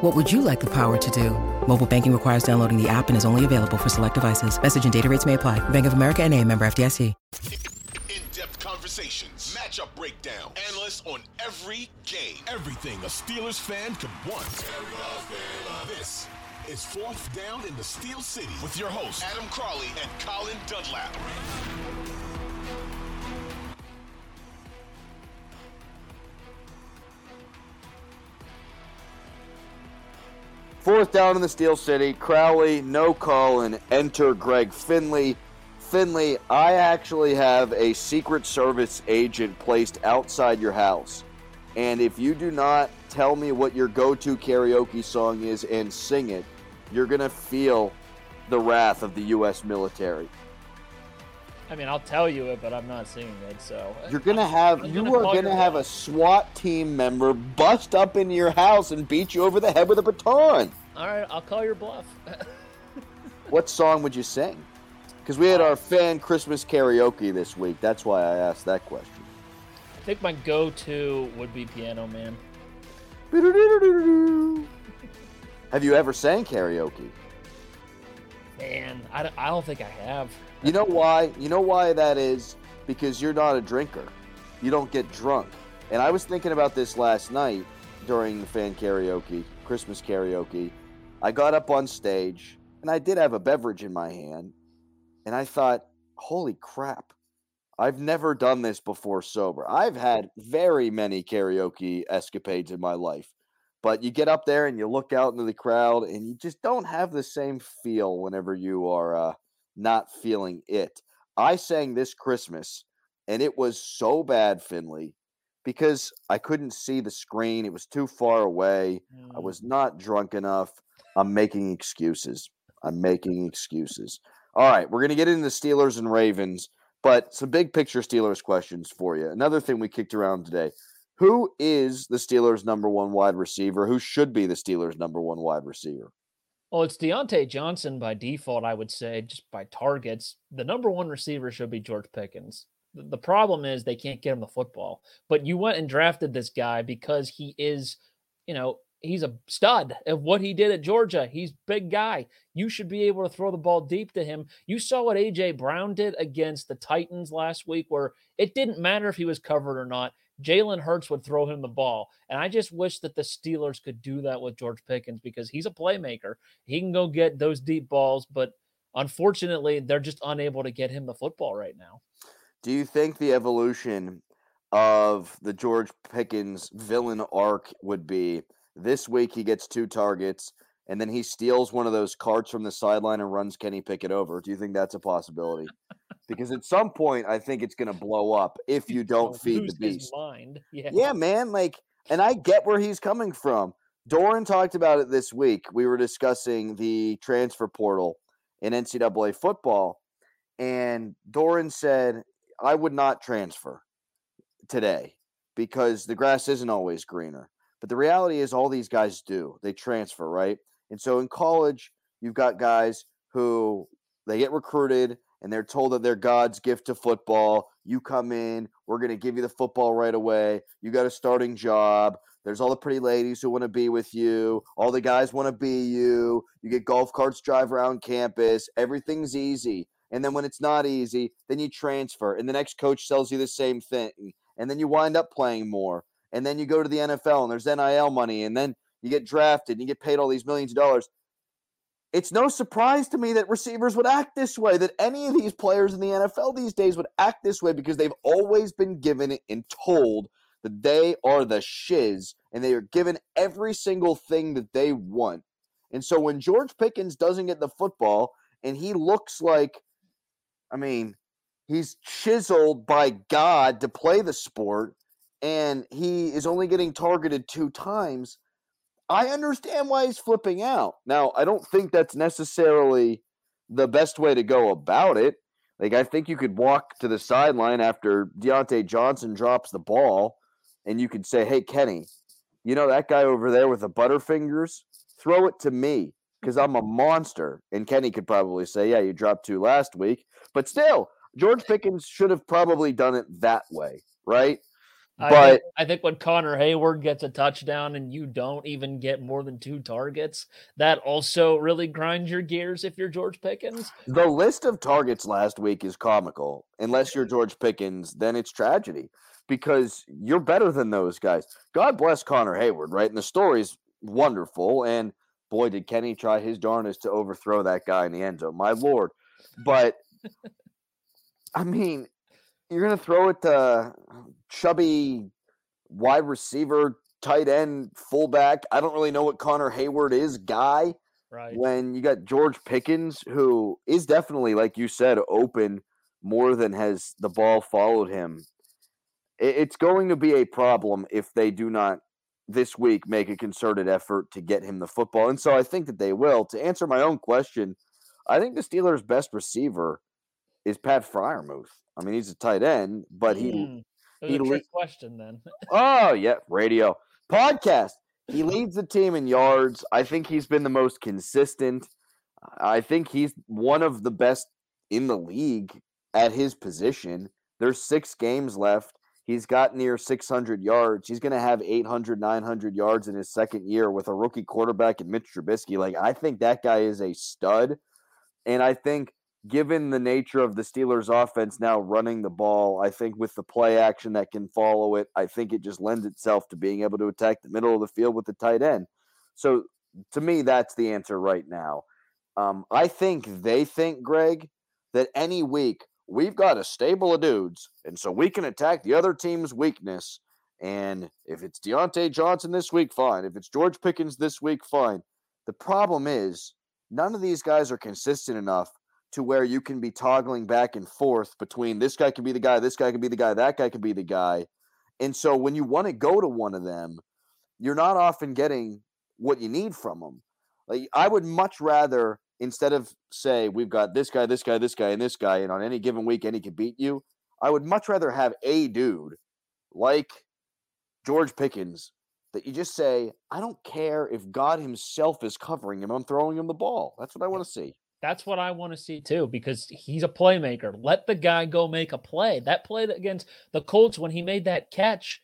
What would you like the power to do? Mobile banking requires downloading the app and is only available for select devices. Message and data rates may apply. Bank of America and a member FDIC. In-depth conversations, matchup breakdown, analysts on every game. Everything a Steelers fan could want. This is Fourth Down in the Steel City with your hosts, Adam Crowley and Colin Dunlap. Fourth down in the Steel City. Crowley, no call, and enter Greg Finley. Finley, I actually have a Secret Service agent placed outside your house. And if you do not tell me what your go to karaoke song is and sing it, you're going to feel the wrath of the U.S. military. I mean, I'll tell you it, but I'm not singing it. So You're gonna have I'm you gonna are gonna have a SWAT team member bust up into your house and beat you over the head with a baton. All right, I'll call your bluff. What song would you sing? Because we had our fan Christmas karaoke this week. That's why I asked that question. I think my go-to would be Piano Man. Have you ever sang karaoke? Man, I, don't- I don't think I have. You know why? You know why that is? Because you're not a drinker. You don't get drunk. And I was thinking about this last night during the fan karaoke, Christmas karaoke. I got up on stage and I did have a beverage in my hand. And I thought, holy crap. I've never done this before sober. I've had very many karaoke escapades in my life. But you get up there and you look out into the crowd and you just don't have the same feel whenever you are uh, not feeling it. I sang this Christmas and it was so bad, Finley, because I couldn't see the screen. It was too far away. I Mm. was not drunk enough. I'm making excuses. I'm making excuses. All right, we're going to get into the Steelers and Ravens, but some big picture Steelers questions for you. Another thing we kicked around today. Who is the Steelers' number one wide receiver? Who should be the Steelers' number one wide receiver? Well, it's Diontae Johnson by default, I would say, just by targets. The number one receiver should be George Pickens. The problem is they can't get him the football. But you went and drafted this guy because he is, you know, he's a stud of what he did at Georgia. He's big guy. You should be able to throw the ball deep to him. You saw what AJ Brown did against the Titans last week, where it didn't matter if he was covered or not. Jalen Hurts would throw him the ball. And I just wish that the Steelers could do that with George Pickens because he's a playmaker. He can go get those deep balls, but unfortunately, they're just unable to get him the football right now. Do you think the evolution of the George Pickens villain arc would be this week he gets two targets and then he steals one of those carts from the sideline and runs Kenny Pickett over? Do you think that's a possibility? because at some point, I think it's going to blow up if you don't feed the beast. mind. Yeah. Yeah, man. Like, and I get where he's coming from. Doran talked about it this week. We were discussing the transfer portal in NCAA football, and Doran said, I would not transfer today because the grass isn't always greener. But the reality is, all these guys do. They transfer, right? And so in college, you've got guys who they get recruited and they're told that they're God's gift to football. You come in, we're going to give you the football right away. You got a starting job. There's all the pretty ladies who want to be with you. All the guys want to be you. You get golf carts drive around campus. Everything's easy. And then when it's not easy, then you transfer, and the next coach tells you the same thing. And then you wind up playing more. And then you go to the NFL, and there's NIL money, and then you get drafted, and you get paid all these millions of dollars. It's no surprise to me that receivers would act this way, that any of these players in the NFL these days would act this way because they've always been given and told that they are the shiz and they are given every single thing that they want. And so when George Pickens doesn't get the football and he looks like, I mean, he's chiseled by God to play the sport and he is only getting targeted two times, I understand why he's flipping out. Now, I don't think that's necessarily the best way to go about it. Like, I think you could walk to the sideline after Diontae Johnson drops the ball and you could say, Hey, Kenny, you know that guy over there with the butterfingers? Throw it to me because I'm a monster. And Kenny could probably say, Yeah, you dropped two last week. But still, George Pickens should have probably done it that way, right? I But think, I think when Connor Heyward gets a touchdown and you don't even get more than two targets, that also really grinds your gears if you're George Pickens. the list of targets last week is comical. Unless you're George Pickens, then it's tragedy because you're better than those guys. God bless Connor Heyward, right? And the story's wonderful. And boy, did Kenny try his darnest to overthrow that guy in the end zone. My lord. But I mean, you're gonna throw it to chubby wide receiver, tight end, fullback. I don't really know what Connor Heyward is, guy. Right. When you got George Pickens, who is definitely, like you said, open more than has the ball followed him. It's going to be a problem if they do not this week make a concerted effort to get him the football. And so I think that they will. To answer my own question, I think the Steelers' best receiver is Pat Freiermuth. I mean, he's a tight end, but he mm. he a le- trick question then. Oh, yeah, radio podcast. He leads the team in yards. I think he's been the most consistent. I think he's one of the best in the league at his position. There's six games left. He's got near 600 yards. He's going to have 800, 900 yards in his second year with a rookie quarterback and Mitch Trubisky. Like, I think that guy is a stud. And I think given the nature of the Steelers offense now running the ball, I think with the play action that can follow it, I think it just lends itself to being able to attack the middle of the field with the tight end. So to me, that's the answer right now. Um, I think they think, Greg, that any week we've got a stable of dudes, and so we can attack the other team's weakness. And if it's Diontae Johnson this week, fine. If it's George Pickens this week, fine. The problem is none of these guys are consistent enough to where you can be toggling back and forth between this guy can be the guy, this guy can be the guy, that guy can be the guy. And so when you want to go to one of them, you're not often getting what you need from them. Like I would much rather instead of say we've got this guy, this guy, this guy, and this guy, and on any given week any can beat you, I would much rather have a dude like George Pickens that you just say, I don't care if God himself is covering him, I'm throwing him the ball. That's what I want to see. That's what I want to see too, because he's a playmaker. Let the guy go make a play. That play against the Colts when he made that catch,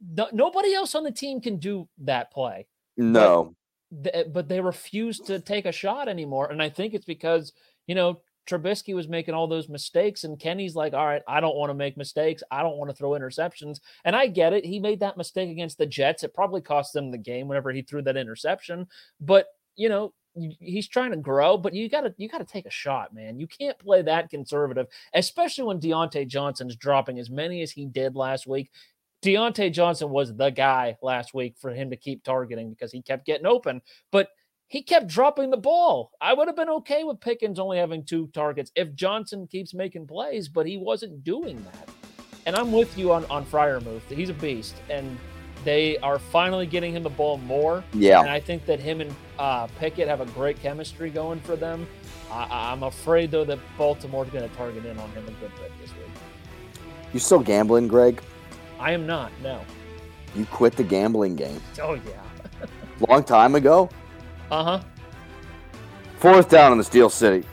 no- nobody else on the team can do that play. No. Th- eh, but they refuse to take a shot anymore. And I think it's because, you know, Trubisky was making all those mistakes, and Kenny's like, all right, I don't want to make mistakes. I don't want to throw interceptions. And I get it. He made that mistake against the Jets. It probably cost them the game whenever he threw that interception. But, you know, he's trying to grow, but you gotta you gotta take a shot, man. You can't play that conservative, especially when Diontae Johnson's dropping as many as he did last week. Diontae Johnson was the guy last week for him to keep targeting because he kept getting open, but he kept dropping the ball. I would have been okay with Pickens only having two targets if Johnson keeps making plays, but he wasn't doing that. And I'm with you on on Freiermuth. He's a beast, and they are finally getting him the ball more. Yeah. And I think that him and uh, Pickett have a great chemistry going for them. I, I'm afraid though that Baltimore's going to target in on him a good bit this week. You still gambling, Greg? I am not. No. You quit the gambling game. Oh yeah. Long time ago. Uh huh. Fourth down in the Steel City.